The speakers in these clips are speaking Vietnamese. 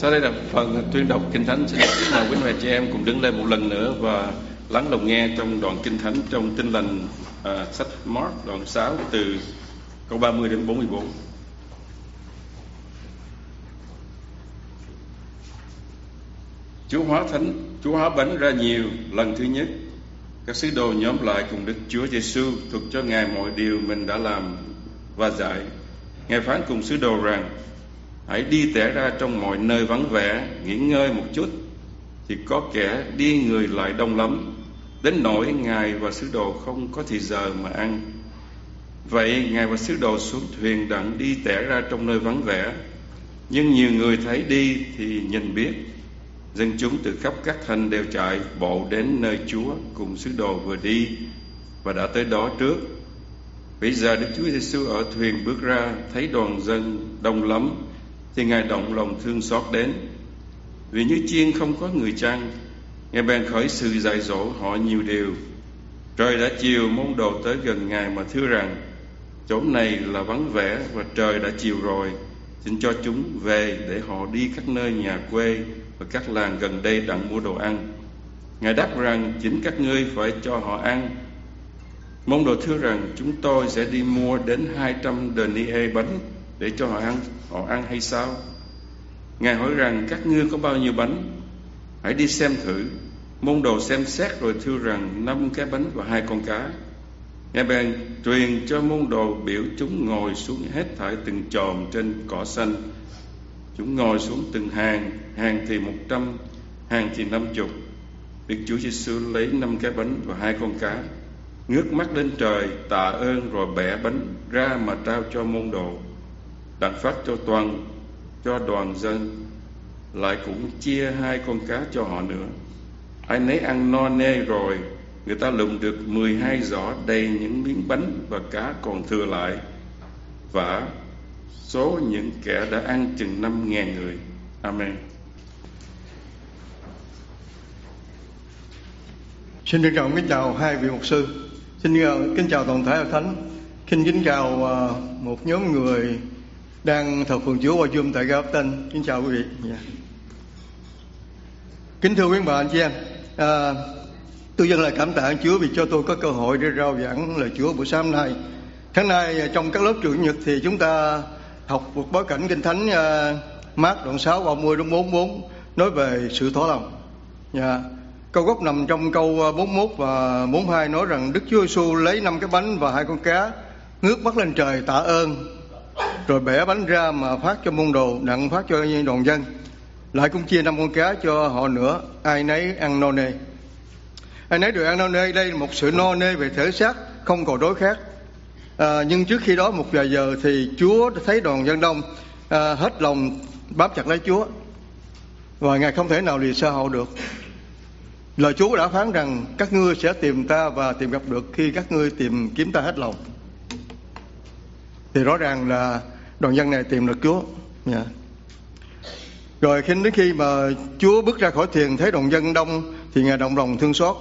Sau đây là phần tuyên đọc Kinh Thánh. Xin mời quý vị chị em cùng đứng lên một lần nữa và lắng lòng nghe trong đoạn Kinh Thánh trong Tin lành à, sách Mark đoạn 6 từ câu 30 đến 44. Chúa hóa thánh, Chúa hóa bánh ra nhiều lần thứ nhất. Các sứ đồ nhóm lại cùng Đức Chúa Giêsu thuật cho Ngài mọi điều mình đã làm và dạy. Ngài phán cùng sứ đồ rằng hãy đi tẻ ra trong mọi nơi vắng vẻ, nghỉ ngơi một chút, thì có kẻ đi người lại đông lắm. Đến nỗi ngài và sứ đồ không có thì giờ mà ăn. Vậy ngài và sứ đồ xuống thuyền đặng đi tẻ ra trong nơi vắng vẻ. Nhưng nhiều người thấy đi thì nhìn biết. Dân chúng từ khắp các thành đều chạy bộ đến nơi chúa cùng sứ đồ vừa đi và đã tới đó trước. Bây giờ đức chúa giêsu ở thuyền bước ra, thấy đoàn dân đông lắm thì ngài động lòng thương xót đến. Vì như chiên không có người chăn, ngài bèn khởi sự dạy dỗ họ nhiều điều. Trời đã chiều môn đồ tới gần ngài mà thưa rằng chỗ này là vắng vẻ và trời đã chiều rồi. Xin cho chúng về để họ đi các nơi nhà quê và các làng gần đây đặng mua đồ ăn. Ngài đáp rằng, chính các ngươi phải cho họ ăn. Môn đồ thưa rằng, chúng tôi sẽ đi mua đến hai trăm denier bánh để cho họ ăn. Họ ăn hay sao? Ngài hỏi rằng, các ngươi có bao nhiêu bánh? Hãy đi xem thử. Môn đồ xem xét rồi thưa rằng, năm cái bánh và hai con cá. Ngài bèn truyền cho môn đồ biểu chúng ngồi xuống hết thảy từng chòm trên cỏ xanh. Chúng ngồi xuống từng hàng hàng thì một trăm, hàng thì năm chục. Đức Chúa Giêsu lấy năm cái bánh và hai con cá, ngước mắt lên trời, tạ ơn rồi bẻ bánh ra mà trao cho môn đồ đặt phát cho toàn, cho đoàn dân, lại cũng chia hai con cá cho họ nữa. Ai nấy ăn no nê rồi, người ta lụm được 12 giỏ đầy những miếng bánh và cá còn thừa lại. Và số những kẻ đã ăn chừng năm ngàn người. Amen. Xin trân trọng kính chào hai vị mục sư. Xin kính chào toàn thể hội thánh. Xin kính chào à, một nhóm người đang thờ phượng Chúa qua Zoom tại Ga Tân. Kính chào quý vị. Yeah. Kính thưa quý bà anh chị em, à, tôi dâng là cảm tạ Chúa vì cho tôi có cơ hội để rao giảng lời Chúa buổi sáng nay. Tháng nay à, trong các lớp trưởng nhật thì chúng ta học một bối cảnh kinh thánh à, mát đoạn 6 30 đến 44 nói về sự thỏa lòng. Yeah. Câu gốc nằm trong câu à, 41 và 42 nói rằng Đức Chúa Giêsu lấy năm cái bánh và hai con cá ngước mắt lên trời tạ ơn rồi bẻ bánh ra mà phát cho môn đồ đặng phát cho đoàn dân. Lại cũng chia năm con cá cho họ nữa ai nấy ăn no nê. Ai nấy được ăn no nê đây là một sự no nê về thể xác không còn đối khác. À, nhưng trước khi đó một vài giờ thì chúa thấy đoàn dân đông à, hết lòng bám chặt lấy chúa. Và ngài không thể nào lìa xa họ được. Lời chúa đã phán rằng các ngươi sẽ tìm ta và tìm gặp được khi các ngươi tìm kiếm ta hết lòng thì rõ ràng là đoàn dân này tìm được Chúa. Yeah. Rồi khi đến khi mà Chúa bước ra khỏi thuyền thấy đoàn dân đông thì Ngài động lòng thương xót.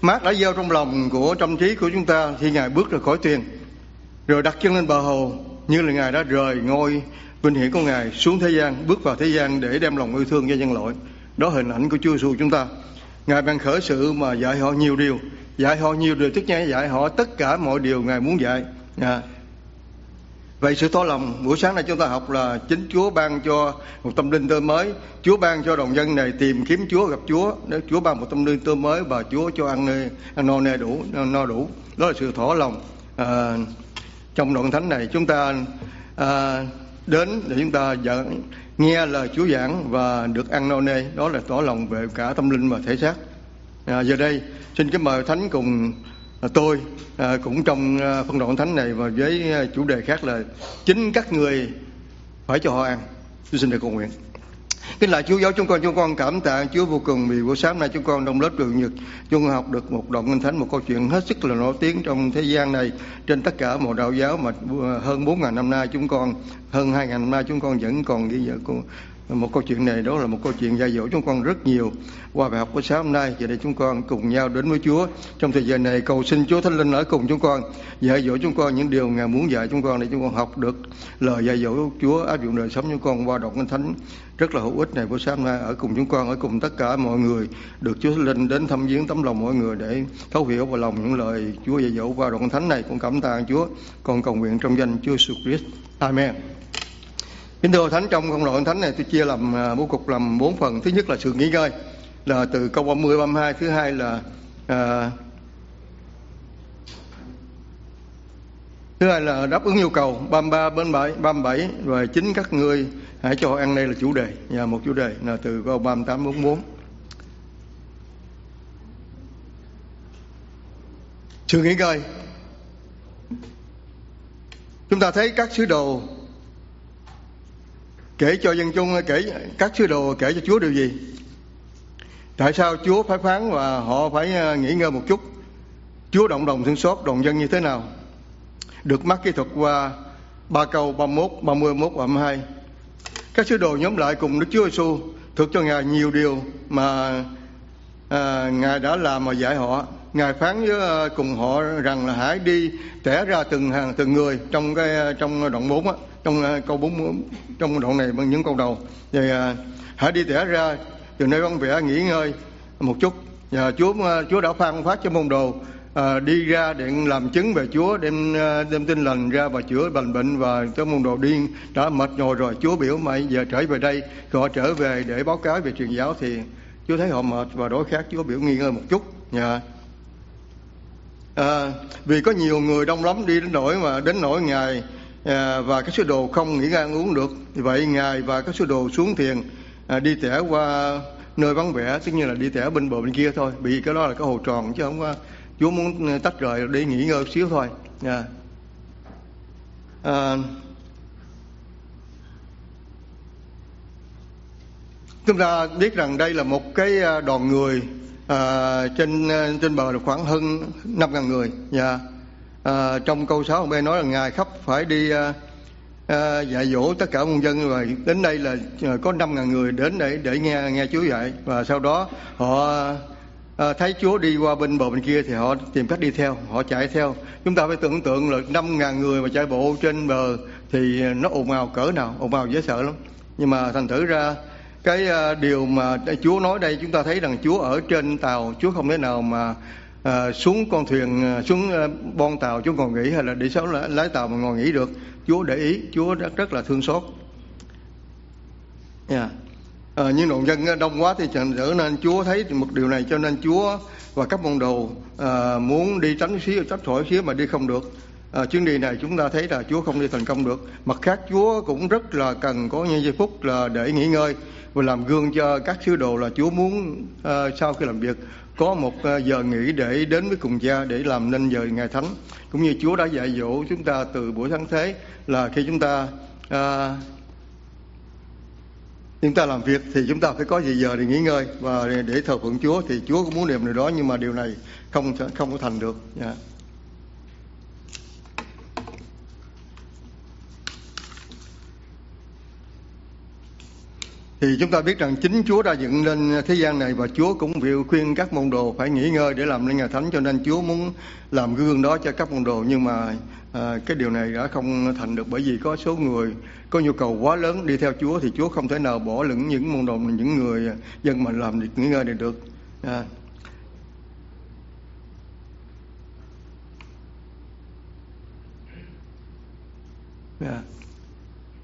Mát đã gieo trong lòng của tâm trí của chúng ta khi Ngài bước ra khỏi thuyền. Rồi đặt chân lên bờ hồ như là Ngài đã rời ngôi vinh hiển của Ngài xuống thế gian, bước vào thế gian để đem lòng yêu thương cho nhân loại. Đó hình ảnh của Chúa Giêsu chúng ta. Ngài ban khởi sự mà dạy họ nhiều điều, dạy họ nhiều điều tức nhé, dạy họ tất cả mọi điều Ngài muốn dạy. Yeah. Vậy sự tỏ lòng buổi sáng nay chúng ta học là chính Chúa ban cho một tâm linh tươi mới. Chúa ban cho đồng dân này tìm kiếm Chúa gặp Chúa. Nếu Chúa ban một tâm linh tươi mới và Chúa cho ăn, ăn no nê đủ, no đủ. Đó là sự thỏa lòng. À, trong đoạn thánh này chúng ta à, đến để chúng ta dẫn nghe lời Chúa giảng và được ăn no nê. Đó là tỏ lòng về cả tâm linh và thể xác. À, giờ đây xin kính mời Thánh cùng À, tôi à, cũng trong à, phân đoạn thánh này và với chủ đề khác là chính các người phải cho họ ăn. Tôi xin được cầu nguyện. Kính lại Chúa giáo chúng con, chúng con cảm tạ Chúa vô cùng vì buổi sáng nay chúng con trong lớp trường Nhật chúng con học được một đoạn kinh thánh, một câu chuyện hết sức là nổi tiếng trong thế gian này. Trên tất cả mọi đạo giáo mà hơn 4 ngàn năm nay chúng con hơn 2 ngàn năm nay chúng con vẫn còn ghi nhớ một câu chuyện này đó là một câu chuyện dạy dỗ chúng con rất nhiều. Qua bài học của sáng hôm nay, giờ đây chúng con cùng nhau đến với Chúa. Trong thời gian này, cầu xin Chúa Thánh Linh ở cùng chúng con, dạy dỗ chúng con những điều ngài muốn dạy chúng con để chúng con học được lời dạy dỗ Chúa, áp dụng đời sống chúng con qua đọc kinh thánh. Rất là hữu ích này của sáng hôm nay, ở cùng chúng con, ở cùng tất cả mọi người. Được Chúa Thánh Linh đến thăm viếng tấm lòng mọi người để thấu hiểu vào lòng những lời Chúa dạy dỗ qua đọc kinh thánh này. Cũng cảm tạ Chúa. Con cầu nguyện trong danh Chúa Jesus Christ. Amen. Kính thưa Thánh trong công đoạn Thánh này tôi chia làm à, bố cục làm bốn phần. Thứ nhất là sự nghỉ ngơi là từ câu 30 32, thứ hai là à, thứ hai là đáp ứng nhu cầu 33 37 37 và chính các ngươi hãy cho ăn đây là chủ đề và một chủ đề là từ câu 38 44. Sự nghỉ ngơi Chúng ta thấy các sứ đồ kể cho dân chung kể các sứ đồ kể cho Chúa điều gì. Tại sao Chúa phải phán và họ phải ờ, nghỉ ngơi một chút? Chúa động đồng thương xót đoàn dân như thế nào? Được mắc kỹ thuật qua ba câu 31, 31, 32 các sứ đồ nhóm lại cùng Đức Chúa Giêsu thực cho Ngài nhiều điều mà à, Ngài đã làm mà dạy họ. Ngài phán với ờ, cùng họ rằng là hãy đi tẻ ra từng hàng từng người trong cái trong đoạn 4 á trong ờ, câu bốn trong đoạn này bằng những câu đầu. Thì à, hãy đi tẻ ra từ nơi vắng vẻ nghỉ ngơi một chút. Và Chúa ờ, Chúa đã phan phát cho môn đồ à, đi ra để làm chứng về Chúa đem đem tin lành ra và chữa bệnh bệnh và cho môn đồ điên đã mệt nhồi rồi. Chúa biểu mày giờ trở về đây. Họ trở về để báo cáo về truyền giáo thì Chúa thấy họ mệt và đối khác. Chúa biểu nghỉ ngơi một chút. Nhà à, vì có nhiều người đông lắm đi đến nỗi mà đến nỗi ngài Ờ, và các sứ đồ không nghỉ ăn uống được. Vì vậy ngài và các sứ đồ xuống thiền à, đi tẻ qua nơi vắng vẻ tức như là đi tẻ bên bờ bên kia thôi. Bị cái đó là cái hồ tròn chứ không có chúa muốn à, tách rời để nghỉ ngơi xíu thôi. À. À, chúng ta biết rằng đây là một cái à, đoàn người à, trên trên bờ là khoảng hơn năm ngàn người. Yeah à, trong câu 6 ông B nói là ngài khắp phải đi à, à, dạy dỗ tất cả muôn dân rồi đến đây là có năm ngàn người đến để để nghe nghe Chúa dạy. Và sau đó họ à, thấy Chúa đi qua bên bờ bên kia thì họ tìm cách đi theo họ chạy theo. Chúng ta phải tưởng tượng là năm ngàn người mà chạy bộ trên bờ thì nó ồn ào cỡ nào ồn ào dễ sợ lắm. Nhưng mà thành thử ra cái điều mà Chúa nói đây chúng ta thấy rằng Chúa ở trên tàu Chúa không thể nào mà à, xuống con thuyền ờ, xuống ờ, bon tàu chúng còn nghỉ hay là để sáu lái tàu mà ngồi nghỉ được? Chúa để ý chúa rất rất là thương xót. Yeah. À, nhưng nội dân đông quá thì trở nên chúa thấy một điều này cho nên chúa và các môn đồ à, muốn đi tránh xíu tránh khỏi xíu mà đi không được. À, chuyến đi này chúng ta thấy là Chúa không đi thành công được. Mặt khác Chúa cũng rất là cần có những giây phút là để nghỉ ngơi và làm gương cho các sứ đồ là Chúa muốn uh, sau khi làm việc có một ờ, giờ nghỉ để đến với cùng cha để làm nên giờ ngày thánh cũng như Chúa đã dạy dỗ chúng ta từ buổi sáng thế là khi chúng ta à, chúng ta làm việc thì chúng ta phải có gì giờ để nghỉ ngơi và để thờ phượng Chúa thì Chúa cũng muốn điều này đó nhưng mà điều này không không có thành được. Yeah. Thì chúng ta biết rằng chính Chúa đã dựng lên thế gian này và Chúa cũng việc khuyên các môn đồ phải nghỉ ngơi để làm nên nhà thánh cho nên Chúa muốn làm gương đó cho các môn đồ. Nhưng mà à, cái điều này đã không thành được bởi vì có số người có nhu cầu quá lớn đi theo Chúa thì Chúa không thể nào bỏ lửng những môn đồ những người dân mà làm được nghỉ ngơi này được. À. Yeah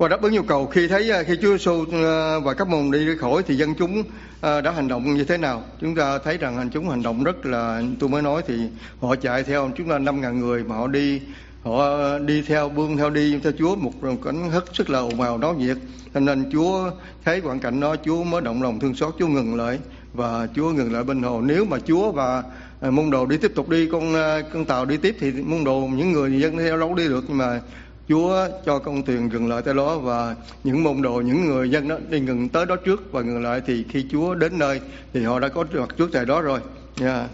và đáp ứng nhu cầu, khi thấy ờ, khi Chúa Giêsu ờ, và các môn đi khỏi thì dân chúng ờ, đã hành động như thế nào? Chúng ta thấy rằng hành chúng hành động rất là, tôi mới nói thì họ chạy theo chúng ta năm ngàn người mà họ đi họ đi theo bươn theo đi theo Chúa một cảnh hết sức là ồn ào náo nhiệt. Cho nên Chúa thấy hoàn cảnh đó, Chúa mới động lòng thương xót, Chúa ngừng lại và Chúa ngừng lại bên hồ. Nếu mà Chúa và môn đồ đi tiếp tục đi, con con tàu đi tiếp thì môn đồ, những người dân theo đâu đi được, nhưng mà Chúa cho con thuyền gần lại tới đó và những môn đồ, những người dân đó đi ngừng tới đó trước và ngừng lại thì khi Chúa đến nơi thì họ đã có mặt trước tại đó rồi. Yeah.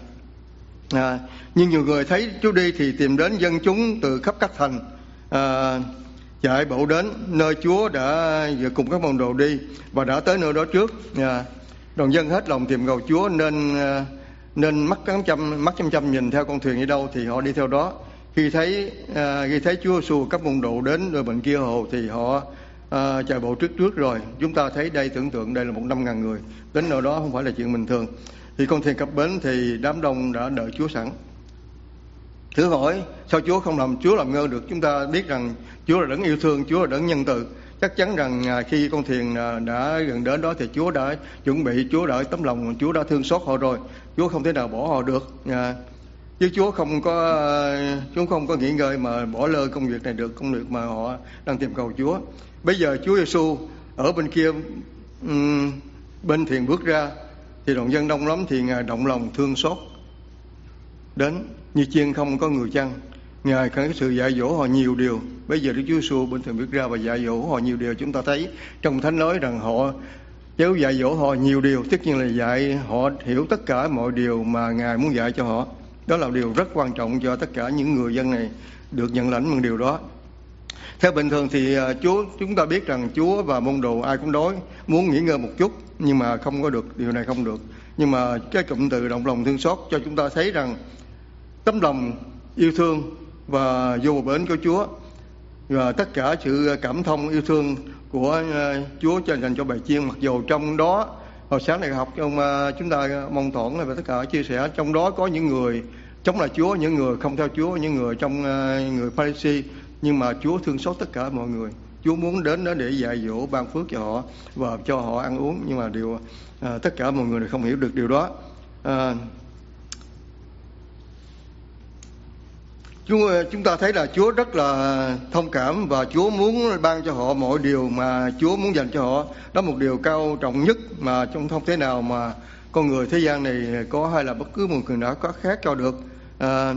À, nhưng nhiều người thấy Chúa đi thì tìm đến dân chúng từ khắp các thành. À, chạy bộ đến nơi Chúa đã cùng các môn đồ đi và đã tới nơi đó trước. À, đoàn dân hết lòng tìm cầu Chúa nên à, nên mắt chăm mắt chăm chăm nhìn theo con thuyền đi đâu thì họ đi theo đó. Khi thấy à, khi thấy Chúa Giêsu cấp môn đồ đến nơi bên kia hồ thì họ à, chạy bộ trước trước rồi. Chúng ta thấy đây tưởng tượng đây là một năm ngàn người đến nơi đó không phải là chuyện bình thường. Thì con thuyền cập bến thì đám đông đã đợi Chúa sẵn. Thử hỏi sao Chúa không làm Chúa làm ngơ được? Chúng ta biết rằng Chúa là đấng yêu thương, Chúa là đấng nhân từ. Chắc chắn rằng à, khi con thuyền à, đã gần đến đó thì Chúa đã chuẩn bị, Chúa đã tấm lòng, Chúa đã thương xót họ rồi. Chúa không thể nào bỏ họ được. À. Chứ Chúa không có Chúa không có nghỉ ngơi mà bỏ lơ công việc này được, công việc mà họ đang tìm cầu Chúa. Bây giờ Chúa Giêsu ở bên kia um, bên thuyền bước ra thì đoàn dân đông lắm thì ngài động lòng thương xót đến như chiên không có người chăn. Ngài cần sự dạy dỗ họ nhiều điều. Bây giờ đức chúa giêsu bên thuyền bước ra và dạy dỗ họ nhiều điều. Chúng ta thấy trong thánh nói rằng họ nếu dạy dỗ họ nhiều điều tất nhiên là dạy họ hiểu tất cả mọi điều mà ngài muốn dạy cho họ đó là điều rất quan trọng cho tất cả những người dân này được nhận lãnh bằng điều đó. Theo bình thường thì à, Chúa, chúng ta biết rằng Chúa và môn đồ ai cũng đói, muốn nghỉ ngơi một chút, nhưng mà không có được, điều này không được. Nhưng mà cái cụm từ động lòng thương xót cho chúng ta thấy rằng tấm lòng yêu thương và vô bến của Chúa, và tất cả sự cảm thông yêu thương của à, Chúa cho dành cho bài chiên, mặc dù trong đó hồi sáng này học trong ờ, chúng ta mong thoảng và tất cả chia sẻ. Trong đó có những người chống lại Chúa những người không theo Chúa những người trong ờ, người Pharisee nhưng mà Chúa thương xót tất cả mọi người. Chúa muốn đến đó để dạy dỗ ban phước cho họ và cho họ ăn uống. Nhưng mà điều à, tất cả mọi người đều không hiểu được điều đó. À, Chúa, ờ, chúng ta thấy là Chúa rất là thông cảm và Chúa muốn ban cho họ mọi điều mà Chúa muốn dành cho họ. Đó một điều cao trọng nhất mà trong không thế nào mà con người thế gian này có hay là bất cứ một người nào có khác cho được. À,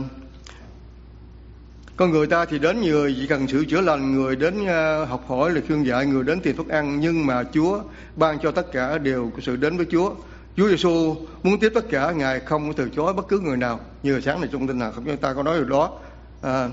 con người ta thì đến người chỉ cần sự chữa lành người đến ờ, học hỏi lời khuyên dạy người đến tìm thức ăn nhưng mà Chúa ban cho tất cả đều sự đến với Chúa Chúa Giêsu muốn tiếp tất cả ngài không từ chối bất cứ người nào như sáng này trong tin nào không chúng ta có nói điều đó à,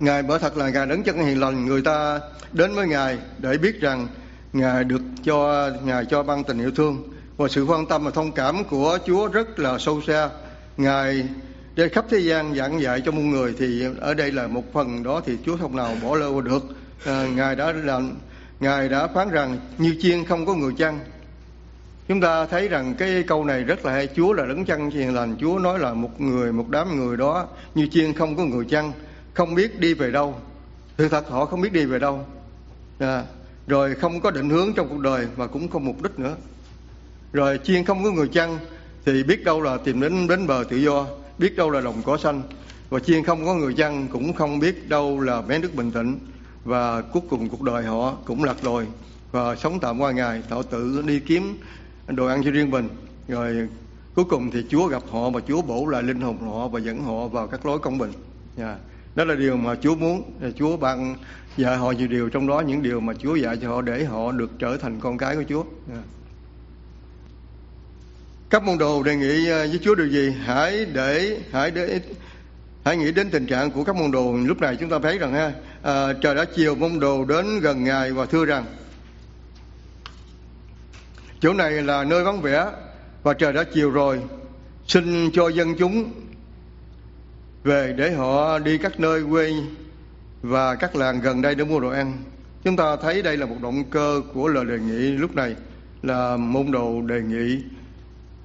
Ngài bởi thật là Ngài đấng chân hiền lành người ta đến với Ngài để biết rằng Ngài được cho Ngài cho ban tình yêu thương và sự quan tâm và thông cảm của Chúa rất là sâu xa. Ngài trên khắp thế gian giảng dạy cho muôn người thì ở đây là một phần đó thì Chúa không nào bỏ lơ được. À, Ngài đã làm Ngài đã phán rằng như chiên không có người chăn. Chúng ta thấy rằng cái câu này rất là hay. Chúa là đấng chăn hiền lành. Chúa nói là một người, một đám người đó như chiên không có người chăn, không biết đi về đâu. Thực thật họ không biết đi về đâu. À, rồi không có định hướng trong cuộc đời và cũng không mục đích nữa rồi chiên không có người chăn thì biết đâu là tìm đến bến bờ tự do biết đâu là đồng cỏ xanh và chiên không có người chăn cũng không biết đâu là mé nước bình tĩnh và cuối cùng cuộc đời họ cũng lạc lối và sống tạm qua ngày họ tự đi kiếm đồ ăn cho riêng mình. Rồi cuối cùng thì Chúa gặp họ và Chúa bổ lại linh hồn họ và dẫn họ vào các lối công bình. Yeah. đó là điều mà Chúa muốn Chúa ban dạy họ nhiều điều trong đó những điều mà Chúa dạy cho họ để họ được trở thành con cái của Chúa. Yeah các môn đồ đề nghị ờ, với Chúa điều gì? Hãy để hãy để hãy nghĩ đến tình trạng của các môn đồ. Lúc này chúng ta thấy rằng ha à, trời đã chiều môn đồ đến gần ngài và thưa rằng chỗ này là nơi vắng vẻ và trời đã chiều rồi. Xin cho dân chúng về để họ đi các nơi quê và các làng gần đây để mua đồ ăn. Chúng ta thấy đây là một động cơ của lời đề nghị lúc này là môn đồ đề nghị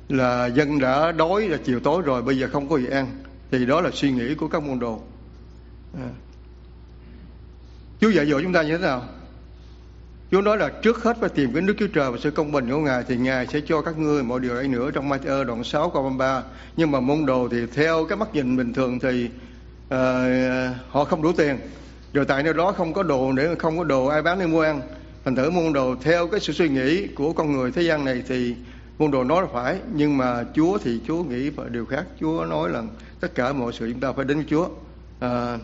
là dân đã đói là chiều tối rồi, bây giờ không có gì ăn. Thì đó là suy nghĩ của các môn đồ. À. Chúa dạy dỗ chúng ta như thế nào? Chúa nói là trước hết phải tìm cái nước Chúa Trời và sự công bình của Ngài thì Ngài sẽ cho các ngươi mọi điều ấy nữa trong Matthew đoạn 6 câu 33 nhưng mà môn đồ thì theo cái mắt nhìn bình thường thì uh, họ không đủ tiền. Rồi tại nơi đó không có đồ để không có đồ ai bán để mua ăn. Thành thử môn đồ theo cái sự suy nghĩ của con người thế gian này thì môn đồ nói là phải. Nhưng mà Chúa thì Chúa nghĩ phải điều khác. Chúa nói là tất cả mọi sự chúng ta phải đến với Chúa. Uh,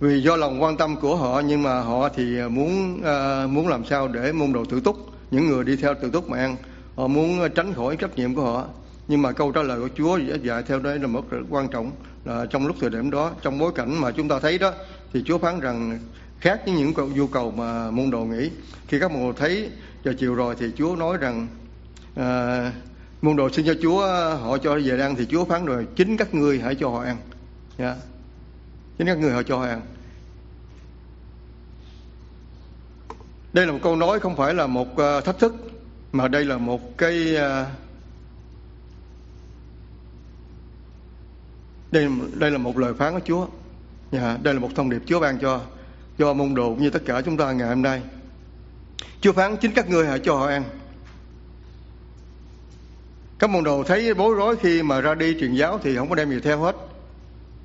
vì do lòng quan tâm của họ nhưng mà họ thì muốn ờ, muốn làm sao để môn đồ tự túc. Những người đi theo tự túc mà ăn họ muốn ờ, tránh khỏi trách nhiệm của họ. Nhưng mà câu trả lời của Chúa dạy theo đây là một rất quan trọng là trong lúc thời điểm đó trong bối cảnh mà chúng ta thấy đó thì Chúa phán rằng khác với những nhu cầu mà môn đồ nghĩ. Khi các môn đồ thấy giờ chiều rồi thì Chúa nói rằng à, môn đồ xin cho Chúa họ cho về ăn thì Chúa phán rồi chính các ngươi hãy cho họ ăn. Yeah chính các người họ cho ăn đây là một câu nói không phải là một ờ, thách thức mà đây là một cái ờ, đây đây là một lời phán của Chúa. Yeah, đây là một thông điệp Chúa ban cho cho môn đồ cũng như tất cả chúng ta ngày hôm nay. Chúa phán chính các ngươi hãy cho họ ăn. Các môn đồ thấy bối rối khi mà ra đi truyền giáo thì không có đem gì theo hết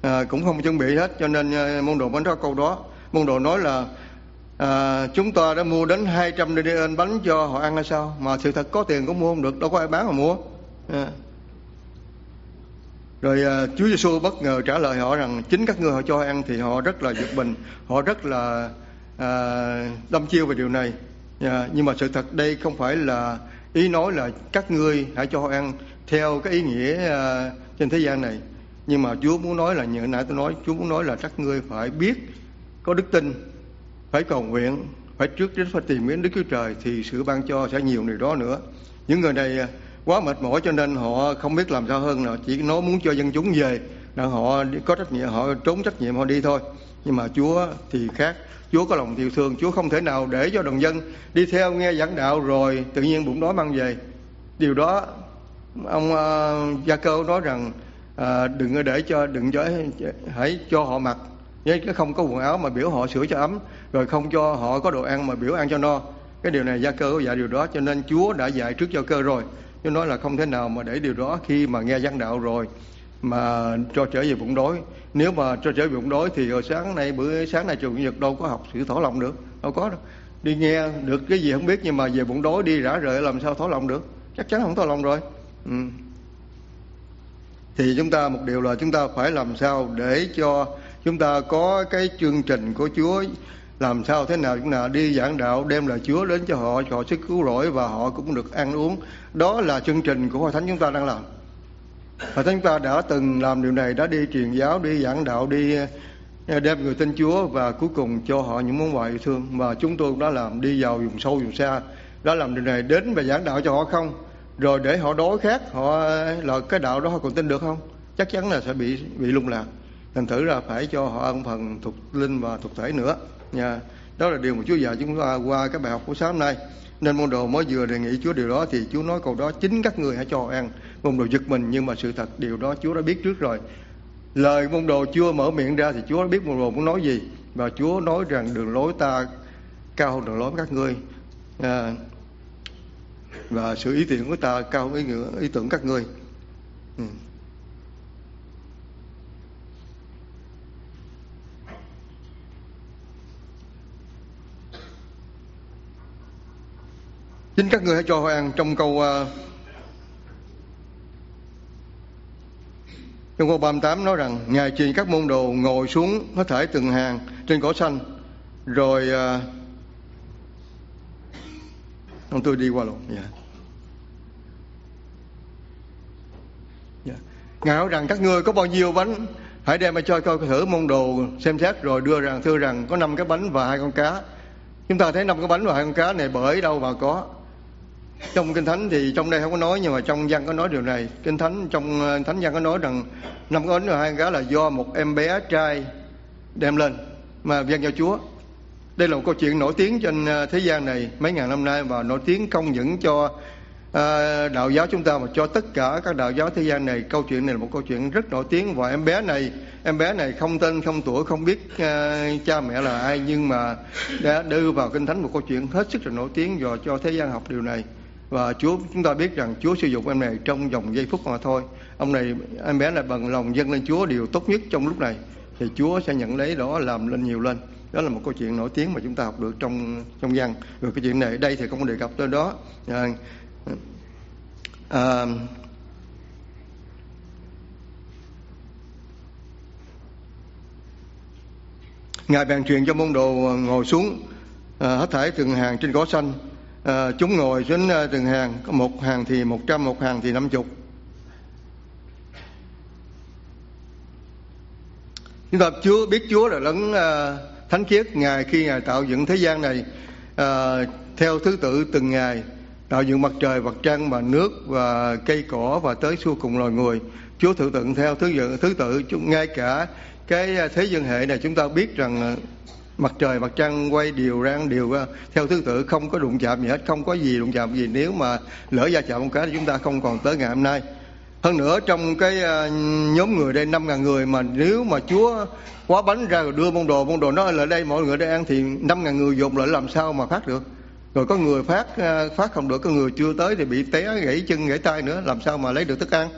à, cũng không chuẩn bị hết cho nên à, môn đồ bánh ra câu đó. Môn đồ nói là à, chúng ta đã mua đến 200 DDN bánh cho họ ăn hay sao? Mà sự thật có tiền cũng mua không được đâu có ai bán mà mua. À. rồi à, Chúa Giêsu bất ngờ trả lời họ rằng chính các ngươi họ cho ăn thì họ rất là giật mình họ rất là à, đâm chiêu về điều này. À, nhưng mà sự thật đây không phải là ý nói là các ngươi hãy cho họ ăn theo cái ý nghĩa uh, trên thế gian này nhưng mà Chúa muốn nói là như nãy tôi nói Chúa muốn nói là các ngươi phải biết có đức tin phải cầu nguyện phải trước đến phải tìm đến Đức Chúa Trời thì sự ban cho sẽ nhiều điều đó nữa. Những người này quá mệt mỏi cho nên họ không biết làm sao hơn là chỉ nói muốn cho dân chúng về là họ có trách nhiệm họ trốn trách nhiệm họ đi thôi. Nhưng mà Chúa thì khác Chúa có lòng yêu thương Chúa không thể nào để cho đồng dân đi theo nghe giảng đạo rồi tự nhiên bụng đói mang về. Điều đó ông uh, gia cơ nói rằng à, đừng để cho đừng cho hãy cho họ mặc. Chứ không có quần áo mà biểu họ sửa cho ấm rồi không cho họ có đồ ăn mà biểu ăn cho no. Cái điều này gia cơ có dạy điều đó cho nên Chúa đã dạy trước gia cơ rồi. Chứ nói là không thể nào mà để điều đó khi mà nghe giảng đạo rồi mà cho trở về bụng đói. Nếu mà cho trở về bụng đói thì hồi sáng nay bữa sáng nay trường nhật đâu có học sự thổ lòng được đâu có đâu. Đi nghe được cái gì không biết nhưng mà về bụng đói đi rã rời làm sao thổ lòng được. Chắc chắn không thổ lòng rồi. Ừ thì chúng ta một điều là chúng ta phải làm sao để cho chúng ta có cái chương trình của Chúa làm sao thế nào, chúng ta đi giảng đạo, đem lời Chúa đến cho họ cho họ sức cứu rỗi và họ cũng được ăn uống. Đó là chương trình của hội thánh chúng ta đang làm. Và chúng ta đã từng làm điều này, đã đi truyền giáo, đi giảng đạo, đi ờ, đem người tin Chúa và cuối cùng cho họ những món quà yêu thương. Và chúng tôi cũng đã làm, đi vào vùng sâu, vùng xa, đã làm điều này đến và giảng đạo cho họ không? Rồi để họ đối khác họ là cái đạo đó họ còn tin được không? Chắc chắn là sẽ bị bị lung lạc. Thành thử là phải cho họ ăn phần thuộc linh và thuộc thể nữa. Nha. Đó là điều mà Chúa dạy chúng ta qua cái bài học của sáng hôm nay. Nên môn đồ mới vừa đề nghị Chúa điều đó thì Chúa nói câu đó chính các người hãy cho ăn. Môn đồ giật mình nhưng mà sự thật điều đó Chúa đã biết trước rồi. Lời môn đồ chưa mở miệng ra thì Chúa đã biết môn đồ muốn nói gì. Và Chúa nói rằng đường lối ta cao hơn đường lối các ngươi. À, và sự ý tưởng của ta cao hơn ý, ý tưởng các ngươi ừ. Xin các người hãy cho Hoa trong câu uh, trong câu 38 nói rằng Ngài truyền các môn đồ ngồi xuống hết thảy từng hàng trên cỏ xanh rồi uh, ông tôi đi qua luôn yeah. Dạ. Yeah. Dạ. Ngài nói rằng, các ngươi có bao nhiêu bánh hãy đem mà cho coi thử môn đồ xem xét rồi đưa rằng, thưa rằng có năm cái bánh và hai con cá chúng ta thấy năm cái bánh và hai con cá này bởi đâu mà có trong kinh thánh thì trong đây không có nói, nhưng mà trong văn có nói điều này kinh thánh, trong ờ, thánh văn có nói rằng năm cái bánh và hai con cá là do một em bé trai đem lên, mà viên cho Chúa đây là một câu chuyện nổi tiếng trên ờ, thế gian này mấy ngàn năm nay và nổi tiếng không những cho à, đạo giáo chúng ta mà cho tất cả các đạo giáo thế gian này. Câu chuyện này là một câu chuyện rất nổi tiếng và em bé này em bé này không tên không tuổi không biết ờ, cha mẹ là ai nhưng mà đã đưa vào kinh thánh một câu chuyện hết sức là nổi tiếng và cho thế gian học điều này. Và Chúa chúng ta biết rằng Chúa sử dụng em này trong vòng giây phút mà thôi. Ông này em bé này bằng lòng dâng lên Chúa điều tốt nhất trong lúc này thì Chúa sẽ nhận lấy đó làm lên nhiều lên. Đó là một câu chuyện nổi tiếng mà chúng ta học được trong trong văn rồi cái chuyện này đây thì không đề cập tới đó. À, à, ngài bèn truyền cho môn đồ ngồi xuống à, hết thảy từng hàng trên cỏ xanh. À, chúng ngồi trên à, từng hàng có một hàng thì một trăm một hàng thì năm chục. Chúng ta Chúa biết Chúa là đấng uh, thánh khiết ngài khi ngài tạo dựng thế gian này uh, theo thứ tự từng ngày tạo dựng mặt trời mặt trăng và nước và cây cỏ và tới xua cùng loài người. Chúa tự tự theo thứ tự thứ tự ngay cả cái ờ, thế dân hệ này chúng ta biết rằng mặt trời mặt trăng quay đều rang đều theo thứ tự không có đụng chạm gì hết không có gì đụng chạm gì. Nếu mà lỡ gia chạm một cái thì chúng ta không còn tới ngày hôm nay hơn nữa trong cái ờ, nhóm người đây, năm ngàn người mà nếu mà Chúa quá bánh ra rồi đưa môn đồ môn đồ nói là đây, mọi người đây ăn thì năm ngàn người dồn lại làm sao mà phát được? Rồi có người phát ờ, phát không được, có người chưa tới thì bị té gãy chân, gãy tay nữa, làm sao mà lấy được thức ăn?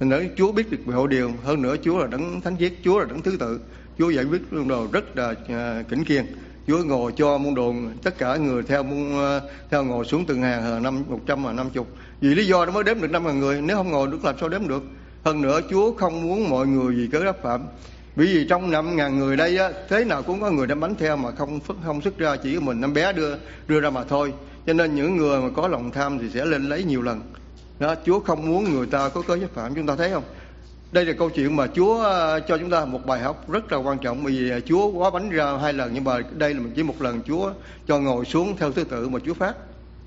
Thành nữa Chúa biết được mọi điều, hơn nữa Chúa là đấng thánh giết, Chúa là đấng thứ tự. Chúa giải quyết môn đồ rất là ờ, kính kiên Chúa ngồi cho môn đồ tất cả người theo môn ờ, theo ngồi xuống từng hàng hàng năm một trăm và năm chục. Vì lý do nó mới đếm được năm ngàn người nếu không ngồi được làm sao đếm được? Hơn nữa Chúa không muốn mọi người vì cớ đắc phạm. Bởi vì trong năm ngàn người đây á, thế nào cũng có người đem bánh theo mà không không xuất ra chỉ mình. Năm bé đưa đưa ra mà thôi. Cho nên những người mà có lòng tham thì sẽ lên lấy nhiều lần. Đó, Chúa không muốn người ta có cớ chấp phạm. Chúng ta thấy không? Đây là câu chuyện mà Chúa ờ, cho chúng ta một bài học rất là quan trọng. Vì ờ, Chúa quá bánh ra hai lần, nhưng mà đây là chỉ một lần Chúa cho ngồi xuống theo thứ tự mà Chúa phát.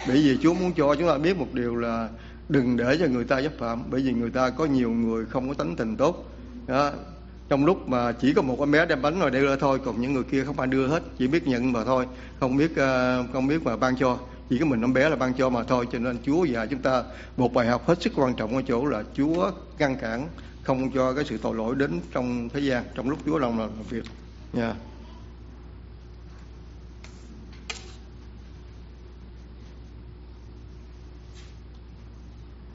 Bởi vì Chúa muốn cho chúng ta biết một điều là đừng để cho người ta giáp phạm. Bởi vì người ta có nhiều người không có tánh tình tốt. Đó. trong lúc mà chỉ có một con bé đem bánh rồi đưa ra thôi, còn những người kia không ai đưa hết, chỉ biết nhận mà thôi. Không biết ờ, không biết mà ban cho. Chỉ có mình ông bé là ban cho mà thôi. Cho nên Chúa dạy chúng ta một bài học hết sức quan trọng ở chỗ là Chúa ngăn cản không cho cái sự tội lỗi đến trong thế gian, trong lúc Chúa lòng làm việc. Nha. Yeah.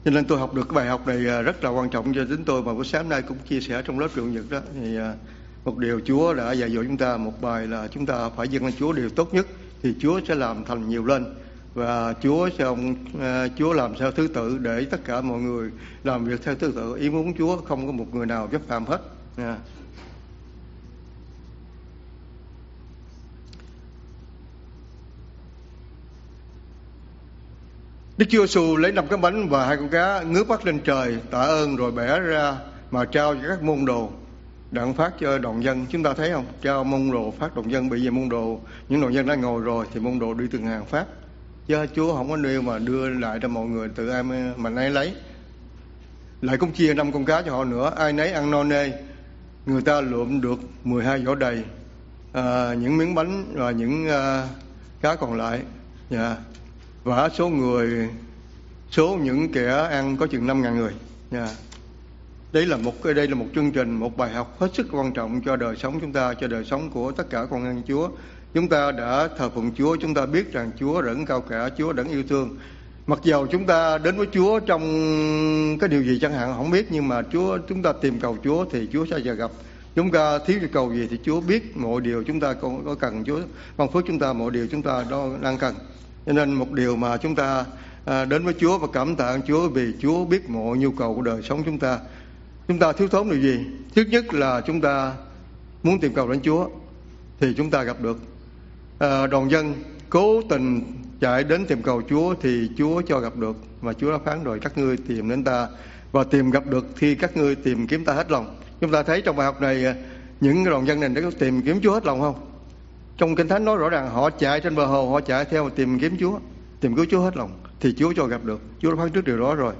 cho nên tôi học được cái bài học này à, rất là quan trọng cho chính tôi và buổi sáng nay cũng chia sẻ trong lớp trường nhật đó. Thì à, một điều Chúa đã dạy dỗ chúng ta, một bài là chúng ta phải dâng lên Chúa, điều tốt nhất thì Chúa sẽ làm thành nhiều lên và Chúa sẽ ông ờ, Chúa làm theo thứ tự để tất cả mọi người làm việc theo thứ tự. Ý muốn Chúa không có một người nào vi phạm hết. Đức Chúa Giêsu lấy năm cái bánh và hai con cá ngước mắt lên trời, tạ ơn rồi bẻ ra mà trao cho các môn đồ đặng phát cho đoàn dân. Chúng ta thấy không? Trao môn đồ phát đoàn dân. Bị về môn đồ, những đoàn dân đã ngồi rồi thì môn đồ đi từng hàng phát chứ Chúa không có nêu mà đưa lại cho mọi người tự ai mà nấy lấy. Lại cũng chia năm con cá cho họ nữa. Ai nấy ăn no nê. Người ta lượm được 12 vỏ đầy. À, những miếng bánh và những à, cá còn lại. Yeah. Và số người số những kẻ ăn có chừng năm ngàn người. Dạ. Yeah. đây là một đây là một chương trình một bài học hết sức quan trọng cho đời sống chúng ta cho đời sống của tất cả con ăn Chúa chúng ta đã thờ phượng Chúa chúng ta biết rằng Chúa đấng cao cả Chúa đấng yêu thương mặc dầu chúng ta đến với Chúa trong cái điều gì chẳng hạn không biết nhưng mà Chúa chúng ta tìm cầu Chúa thì Chúa sẽ giờ gặp chúng ta thiếu yêu cầu gì thì Chúa biết mọi điều chúng ta có, có cần Chúa ban phước chúng ta mọi điều chúng ta đang cần cho nên một điều mà chúng ta à, đến với Chúa và cảm tạ Chúa vì Chúa biết mọi nhu cầu của đời sống chúng ta. Chúng ta thiếu thốn điều gì? Thứ nhất là chúng ta muốn tìm cầu đến Chúa thì chúng ta gặp được. À, đoàn dân cố tình chạy đến tìm cầu Chúa thì Chúa cho gặp được. Và Chúa đã phán rồi các ngươi tìm đến ta. Và tìm gặp được khi các ngươi tìm kiếm ta hết lòng. Chúng ta thấy trong bài học này ờ, những đoàn dân này đã tìm kiếm Chúa hết lòng không? trong kinh thánh nói rõ ràng họ chạy trên bờ hồ họ chạy theo tìm kiếm Chúa tìm cứu Chúa hết lòng. Thì Chúa cho gặp được. Chúa đã phán trước điều đó rồi.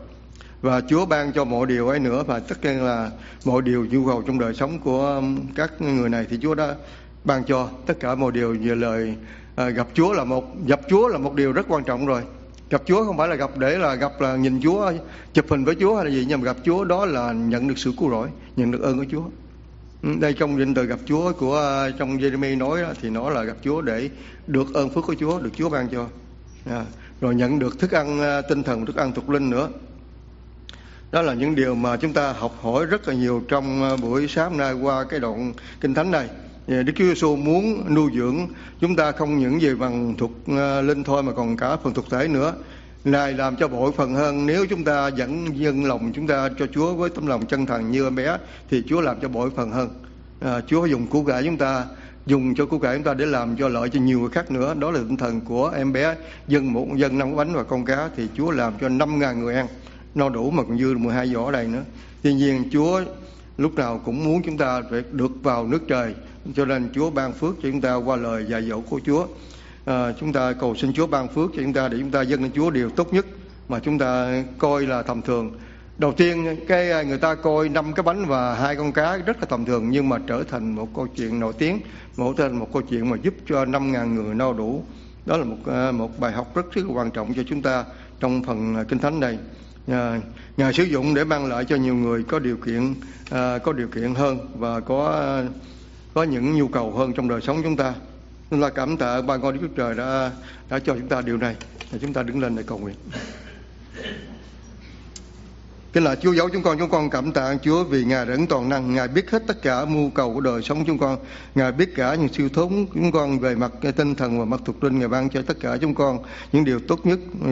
Và Chúa ban cho mọi điều ấy nữa và tất nhiên là mọi điều nhu cầu trong đời sống của các người này thì Chúa đã ban cho tất cả mọi điều về lời à, gặp Chúa là một gặp Chúa là một điều rất quan trọng rồi. Gặp Chúa không phải là gặp để là gặp là nhìn Chúa chụp hình với Chúa hay là gì nhưng mà gặp Chúa đó là nhận được sự cứu rỗi nhận được ơn của Chúa. Ừ, đây trong danh từ gặp Chúa của à, trong Jeremy nói thì nó là gặp Chúa để được ơn phước của Chúa được Chúa ban cho. À, rồi nhận được thức ăn à, tinh thần thức ăn thuộc linh nữa. Đó là những điều mà chúng ta học hỏi rất là nhiều trong à, buổi sáng nay qua cái đoạn kinh thánh này. Dạ, Đức Chúa Giêsu muốn nuôi dưỡng chúng ta không những về bằng thuộc ờ, linh thôi mà còn cả phần thuộc thể nữa. Ngài làm cho bội phần hơn. Nếu chúng ta dẫn dân lòng chúng ta cho Chúa với tấm lòng chân thành như em bé thì Chúa làm cho bội phần hơn. À, Chúa dùng cứu cải chúng ta dùng cho cứu cải chúng ta để làm cho lợi cho nhiều người khác nữa. Đó là tinh thần của em bé. Dân một dân năm bánh và con cá thì Chúa làm cho năm ngàn người ăn. No đủ mà còn dư 12 giỏ đầy nữa. Tuy nhiên Chúa lúc nào cũng muốn chúng ta phải được vào nước trời cho nên Chúa ban phước cho chúng ta qua lời dạy dỗ của Chúa. À, chúng ta cầu xin Chúa ban phước cho chúng ta để chúng ta dâng lên Chúa điều tốt nhất mà chúng ta coi là tầm thường. Đầu tiên cái à, người ta coi năm cái bánh và hai con cá rất là tầm thường nhưng mà trở thành một câu chuyện nổi tiếng một thành một câu chuyện mà giúp cho năm ngàn người no đủ. Đó là một à, một bài học rất rất quan trọng cho chúng ta trong phần à, kinh thánh này nhà, nhà sử dụng để mang lại cho nhiều người có điều kiện à, có điều kiện hơn và có có những nhu cầu hơn trong đời sống chúng ta. Nên là cảm tạ ba con Đức Chúa Trời đã đã cho chúng ta điều này. Và chúng ta đứng lên để cầu nguyện. Kính là Chúa giấu chúng con, chúng con cảm tạ Chúa vì Ngài đã toàn năng, Ngài biết hết tất cả mưu cầu của đời sống chúng con. Ngài biết cả những siêu thốn chúng con về mặt tinh thần và mặt thuộc linh, Ngài ban cho tất cả chúng con những điều tốt nhất. Ừ,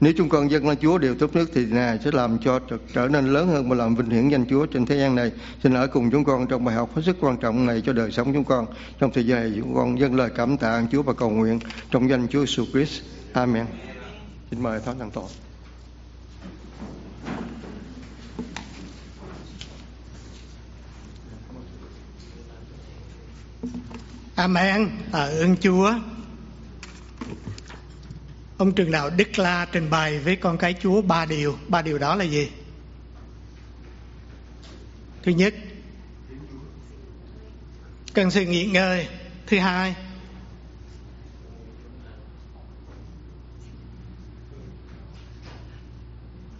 nếu chúng con dâng lên Chúa điều tốt nhất thì Ngài sẽ làm cho trở nên lớn hơn và làm vinh hiển danh Chúa trên thế gian này. Xin ở cùng chúng con trong bài học hết sức quan trọng này cho đời sống chúng con. Trong thời gian này chúng con dâng lời cảm tạ Chúa và cầu nguyện trong danh Chúa Jesus Christ. Amen. Xin mời Thánh Tăng Tội. Amen. À, ơn Chúa. Ông trường đạo Đức La trình bày với con cái Chúa ba điều. Ba điều đó là gì? Thứ nhất, cần sự nghỉ ngơi. Thứ hai,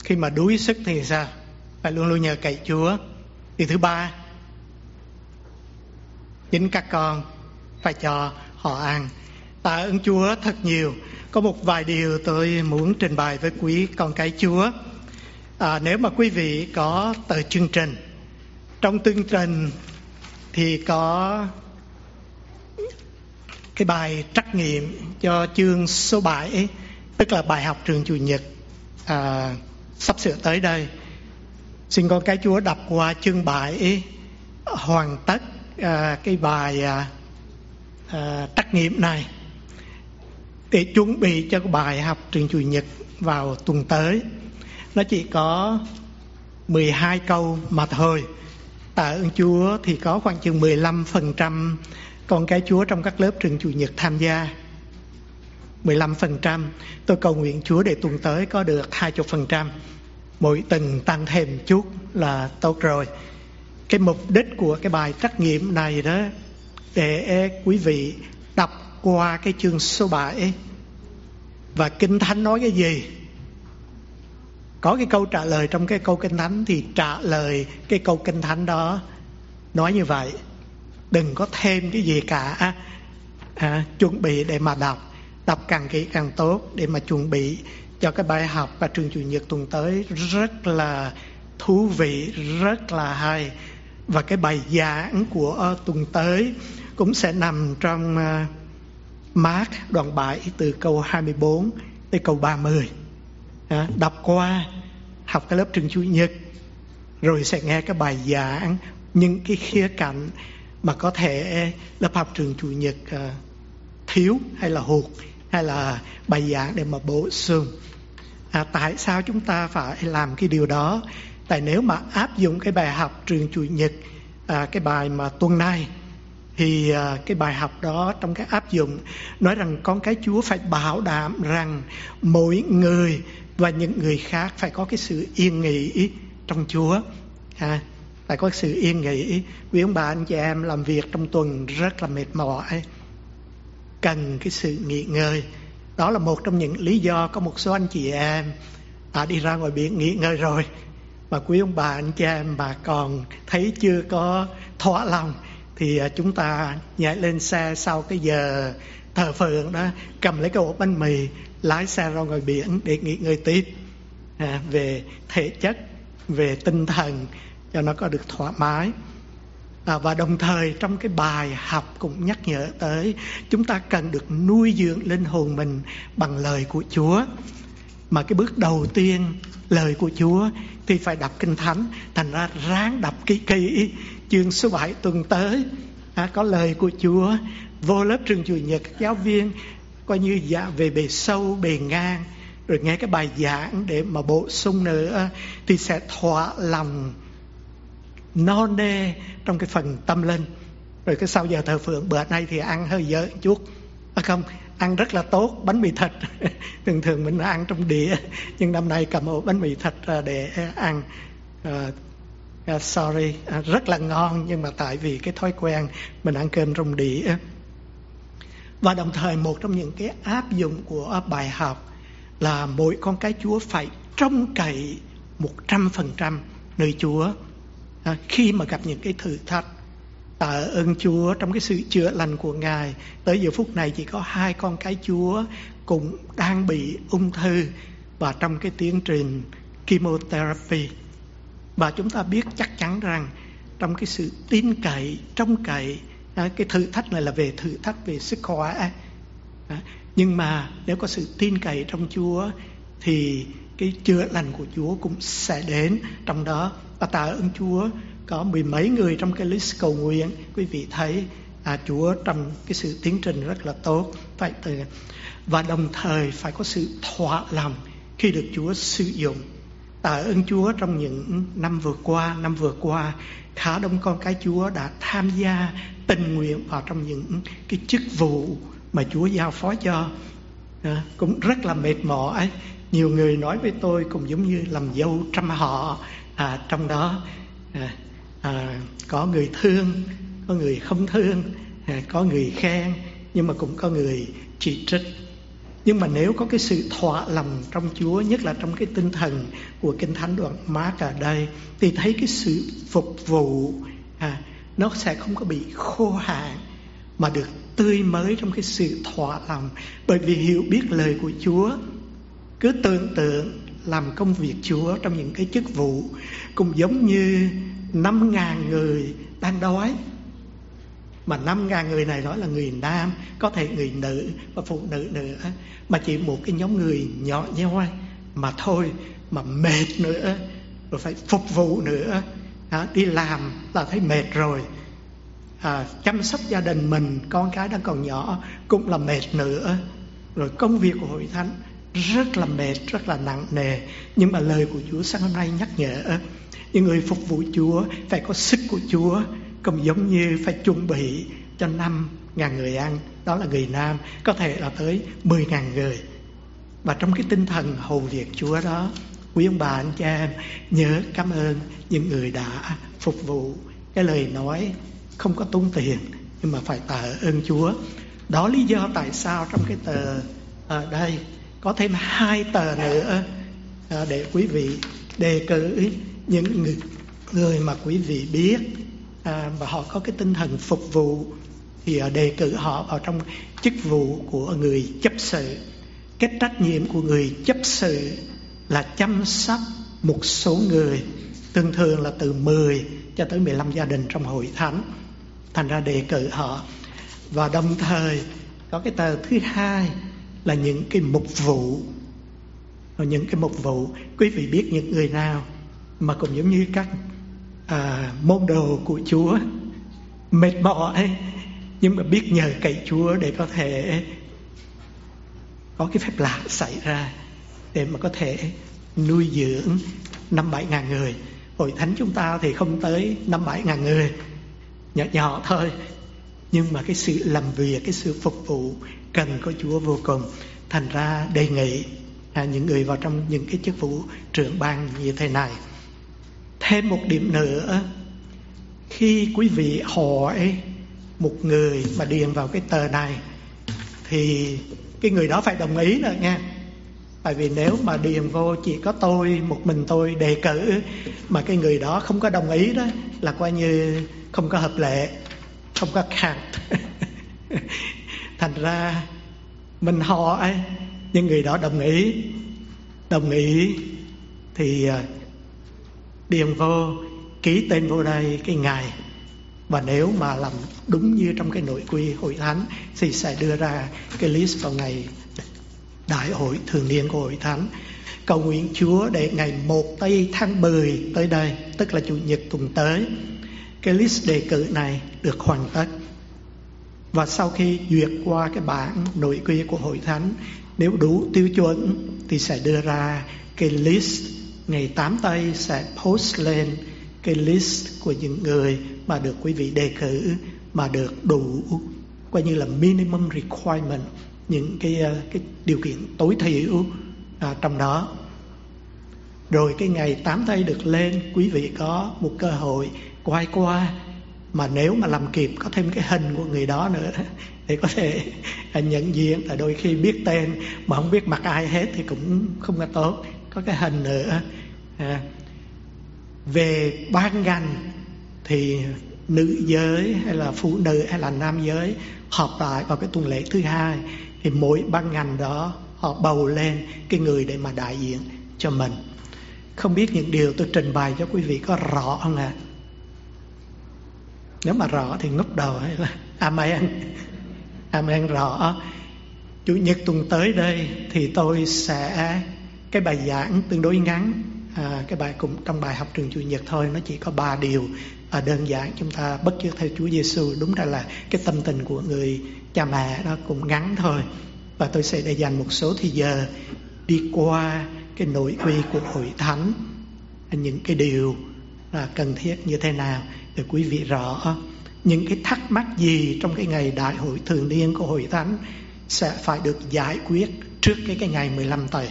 khi mà đuối sức thì sao? Phải luôn luôn nhờ cậy Chúa. Điều thứ ba, chính các con phải cho họ ăn. Tạ ơn chúa thật nhiều. Có một vài điều tôi muốn trình bày với quý con cái chúa. À, nếu mà quý vị có tờ chương trình trong chương trình thì có cái bài trắc nghiệm cho chương số 7 tức là bài học trường chủ nhật à, sắp sửa tới đây. Xin con cái chúa đọc qua chương 7 hoàn tất à, cái bài à, à, trắc nghiệm này để chuẩn bị cho bài học trường chủ nhật vào tuần tới. Nó chỉ có 12 câu mà thôi. Tạ ơn Chúa thì có khoảng chừng 15% con cái Chúa trong các lớp trường chủ nhật tham gia. 15% tôi cầu nguyện Chúa để tuần tới có được 20% mỗi tuần tăng thêm chút là tốt rồi. Cái mục đích của cái bài trắc nghiệm này đó để quý vị đọc qua cái chương số 7 và kinh thánh nói cái gì? Có cái câu trả lời trong cái câu kinh thánh thì trả lời cái câu kinh thánh đó nói như vậy. Đừng có thêm cái gì cả. À, chuẩn bị để mà đọc. Đọc càng kỹ càng tốt để mà chuẩn bị cho cái bài học và trường chủ nhật tuần tới. Rất là thú vị rất là hay. Và cái bài giảng của tuần tới cũng sẽ nằm trong ờ, Mark đoạn 7 từ câu 24 tới câu 30. À, đọc qua học cái lớp trường chủ nhật rồi sẽ nghe cái bài giảng những cái khía cạnh mà có thể lớp học trường chủ nhật ờ, thiếu hay là hụt hay là bài giảng để mà bổ sung. À, tại sao chúng ta phải làm cái điều đó? Tại nếu mà áp dụng cái bài học trường chủ nhật à, cái bài mà tuần này thì à, cái bài học đó trong cái áp dụng nói rằng con cái Chúa phải bảo đảm rằng mỗi người và những người khác phải có cái sự yên nghỉ trong Chúa. Ha, phải có sự yên nghỉ. Quý ông bà anh chị em làm việc trong tuần rất là mệt mỏi cần cái sự nghỉ ngơi. Đó là một trong những lý do có một số anh chị em đã đi ra ngoài biển nghỉ ngơi rồi. Mà quý ông bà anh chị em bà còn thấy chưa có thỏa lòng thì à, chúng ta nhảy lên xe sau cái giờ thờ phượng đó cầm lấy cái ổ bánh mì lái xe ra ngoài biển để nghỉ ngơi tiếp à, về thể chất về tinh thần cho nó có được thoải mái. À, và đồng thời trong cái bài học cũng nhắc nhở tới chúng ta cần được nuôi dưỡng linh hồn mình bằng lời của Chúa. Mà cái bước đầu tiên lời của Chúa thì phải đọc kinh thánh thành ra ráng đọc kỹ kỹ chương số 7 tuần tới à, có lời của Chúa. Vô lớp trường chủ nhật các giáo viên coi như dạ về bề sâu bề ngang. Rồi nghe cái bài giảng để mà bổ sung nữa thì sẽ thỏa lòng no nê trong cái phần tâm linh. Rồi cái sau giờ thờ phượng bữa nay thì ăn hơi dở chút. À không ăn rất là tốt bánh mì thịt. Thường thường mình ăn trong đĩa nhưng năm nay cầm ổ bánh mì thịt để ăn uh, sorry. Uh, rất là ngon nhưng mà tại vì cái thói quen mình ăn cơm trong đĩa. Và đồng thời một trong những cái áp dụng của bài học là mỗi con cái Chúa phải trông cậy một trăm phần trăm nơi Chúa. À, khi mà gặp những cái thử thách tạ ơn Chúa trong cái sự chữa lành của Ngài. Tới giờ phút này chỉ có hai con cái Chúa cũng đang bị ung thư. Và trong cái tiến trình chemotherapy và chúng ta biết chắc chắn rằng trong cái sự tin cậy trông cậy à, cái thử thách này là về thử thách về sức khỏe. À, nhưng mà nếu có sự tin cậy trong Chúa thì cái chữa lành của Chúa cũng sẽ đến. Trong đó và tạ ơn Chúa có mười mấy người trong cái list cầu nguyện. Quý vị thấy à, Chúa trong cái sự tiến trình rất là tốt. Phải từ và đồng thời phải có sự thỏa lòng khi được Chúa sử dụng tạ ơn Chúa trong những năm vừa qua. Năm vừa qua khá đông con cái Chúa đã tham gia tình nguyện vào trong những cái chức vụ mà Chúa giao phó cho. À, cũng rất là mệt mỏi. Nhiều người nói với tôi cũng giống như làm dâu trăm họ à, trong đó à, à, có người thương có người không thương à, có người khen nhưng mà cũng có người chỉ trích nhưng mà nếu có cái sự thỏa lòng trong Chúa nhất là trong cái tinh thần của kinh thánh đoạn Mark ở đây thì thấy cái sự phục vụ à, nó sẽ không có bị khô hạn mà được tươi mới trong cái sự thỏa lòng bởi vì hiểu biết lời của Chúa cứ tưởng tượng làm công việc Chúa trong những cái chức vụ cũng giống như năm ngàn người đang đói mà năm ngàn người này nói là người nam có thể người nữ và phụ nữ nữa. Mà chỉ một cái nhóm người nhỏ nhoi mà thôi mà mệt nữa rồi phải phục vụ nữa. À, đi làm là thấy mệt rồi. À, chăm sóc gia đình mình con cái đang còn nhỏ cũng là mệt nữa. Rồi công việc của hội thánh rất là mệt rất là nặng nề. Nhưng mà lời của Chúa sáng hôm nay nhắc nhở những người phục vụ Chúa phải có sức của Chúa cũng giống như phải chuẩn bị cho năm ngàn người ăn đó là người nam có thể là tới mười ngàn người. Và trong cái tinh thần hầu việc Chúa đó quý ông bà anh cha em nhớ cảm ơn những người đã phục vụ. Cái lời nói không có tốn tiền nhưng mà phải tạ ơn Chúa. Đó lý do tại sao trong cái tờ ở đây có thêm hai tờ nữa ờ, để quý vị đề cử những người, người mà quý vị biết à, và họ có cái tinh thần phục vụ thì à, đề cử họ vào trong chức vụ của người chấp sự. Cái trách nhiệm của người chấp sự là chăm sóc một số người thường thường là từ 10 cho tới 15 gia đình trong hội thánh. Thành ra đề cử họ. Và đồng thời có cái tờ thứ hai là những cái mục vụ. Và những cái mục vụ quý vị biết những người nào mà cũng giống như các à, môn đồ của Chúa mệt mỏi nhưng mà biết nhờ cậy Chúa để có thể có cái phép lạ xảy ra để mà có thể nuôi dưỡng năm bảy ngàn người. Hội thánh chúng ta thì không tới năm bảy ngàn người nhỏ nhỏ thôi. Nhưng mà cái sự làm việc cái sự phục vụ cần có Chúa vô cùng. Thành ra đề nghị à, những người vào trong những cái chức vụ trưởng ban như thế này thêm một điểm nữa. Khi quý vị hỏi một người mà điền vào cái tờ này, thì cái người đó phải đồng ý nữa nha. Tại vì nếu mà điền vô chỉ có tôi, một mình tôi đề cử, mà cái người đó không có đồng ý đó, là coi như không có hợp lệ, không có count thành ra mình hỏi những người đó đồng ý đồng ý thì à, điền vô, ký tên vô đây, cái ngày và nếu mà làm đúng như trong cái nội quy hội thánh, thì sẽ đưa ra cái list vào ngày đại hội thường niên của hội thánh. Cầu nguyện Chúa để ngày 1 tây tháng 10 tới đây, tức là chủ nhật tuần tới, cái list đề cử này được hoàn tất. Và sau khi duyệt qua cái bản nội quy của hội thánh, nếu đủ tiêu chuẩn thì sẽ đưa ra cái list ngày 8 tây sẽ post lên cái list của những người mà được quý vị đề cử mà được đủ coi như là minimum requirement những cái ờ, cái điều kiện tối thiểu à, trong đó. Rồi cái ngày tám tây được lên quý vị có một cơ hội quay qua mà nếu mà làm kịp có thêm cái hình của người đó nữa để có thể à, nhận diện. Là đôi khi biết tên mà không biết mặt ai hết thì cũng không có tốt có cái hình nữa. À, về ban ngành thì nữ giới hay là phụ nữ hay là nam giới họp lại vào cái tuần lễ thứ hai thì mỗi ban ngành đó họ bầu lên cái người để mà đại diện cho mình. Không biết những điều tôi trình bày cho quý vị có rõ không ạ? À? nếu mà rõ thì ngốc đầu hay là amen amen à, rõ. Chủ nhật tuần tới đây thì tôi sẽ cái bài giảng tương đối ngắn à, cái bài cũng trong bài học trường chủ nhật thôi nó chỉ có ba điều à, đơn giản chúng ta bất chước theo Chúa Giêsu. Đúng ra là cái tâm tình của người cha mẹ nó cũng ngắn thôi. Và tôi sẽ để dành một số thời giờ đi qua cái nội quy của hội thánh. Những cái điều là cần thiết như thế nào để quý vị rõ. Những cái thắc mắc gì trong cái ngày đại hội thường niên của hội thánh sẽ phải được giải quyết trước cái cái ngày 15 tây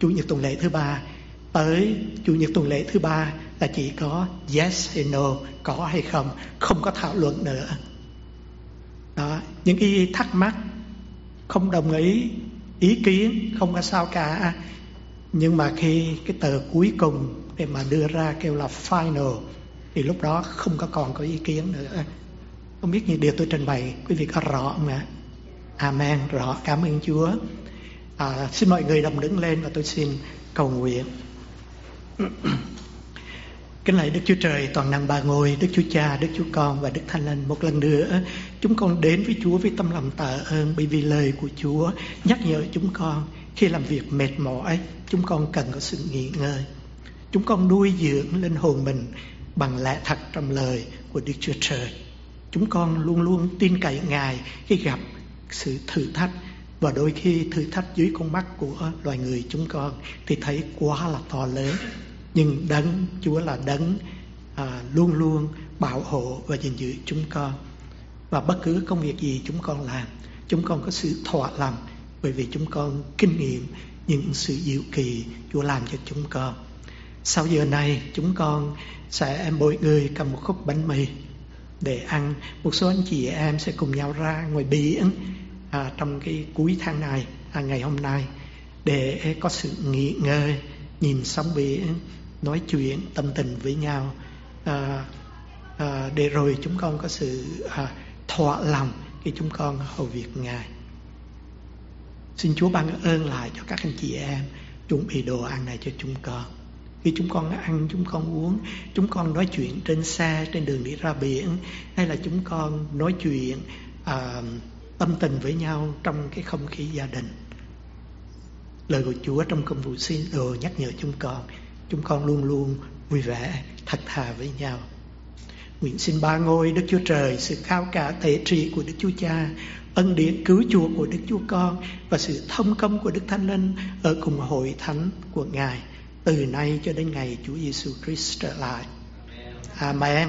chủ nhật tuần lễ thứ ba. Tới chủ nhật tuần lễ thứ ba là chỉ có yes hay no, có hay không không có thảo luận nữa. Đó, những cái thắc mắc, không đồng ý ý kiến, không có sao cả. Nhưng mà khi cái tờ cuối cùng để mà đưa ra kêu là final, thì lúc đó không có còn có ý kiến nữa. Không biết những điều tôi trình bày, quý vị có rõ không ạ? Amen, rõ. Cảm ơn chúa à, xin mọi người đồng đứng lên và tôi xin cầu nguyện Kính lạy Đức Chúa Trời toàn năng ba ngôi, Đức Chúa Cha, Đức Chúa Con và Đức Thánh Linh một lần nữa chúng con đến với Chúa với tâm lòng tạ ơn bởi vì lời của Chúa nhắc nhở chúng con khi làm việc mệt mỏi chúng con cần có sự nghỉ ngơi. Chúng con nuôi dưỡng linh hồn mình bằng lẽ thật trong lời của Đức Chúa Trời. Chúng con luôn luôn tin cậy Ngài khi gặp sự thử thách và đôi khi thử thách dưới con mắt của loài người chúng con thì thấy quá là to lớn. Nhưng đấng Chúa là đấng à, luôn luôn bảo hộ và gìn giữ chúng con. Và bất cứ công việc gì chúng con làm chúng con có sự thỏa lòng bởi vì chúng con kinh nghiệm những sự diệu kỳ Chúa làm cho chúng con. Sau giờ này chúng con sẽ mỗi người cầm một khúc bánh mì để ăn. Một số anh chị em sẽ cùng nhau ra ngoài biển à, trong cái cuối tháng này à, ngày hôm nay để có sự nghỉ ngơi nhìn sóng biển nói chuyện tâm tình với nhau à, à, để rồi chúng con có sự à, thỏa lòng khi chúng con hầu việc ngài. Xin chúa ban ơn lại cho các anh chị em chuẩn bị đồ ăn này cho chúng con. Khi chúng con ăn chúng con uống chúng con nói chuyện trên xe trên đường đi ra biển hay là chúng con nói chuyện uh, tâm tình với nhau trong cái không khí gia đình. Lời của chúa trong công vụ xin đồ nhắc nhở chúng con. Chúng con luôn luôn vui vẻ, thật thà với nhau. Nguyện xin ba ngôi đức chúa trời, sự cao cả thể trị của đức chúa cha, ân điển cứu chuộc của đức chúa con và sự thông công của đức thánh linh ở cùng hội thánh của ngài từ nay cho đến ngày chúa giêsu christ trở lại. Amen.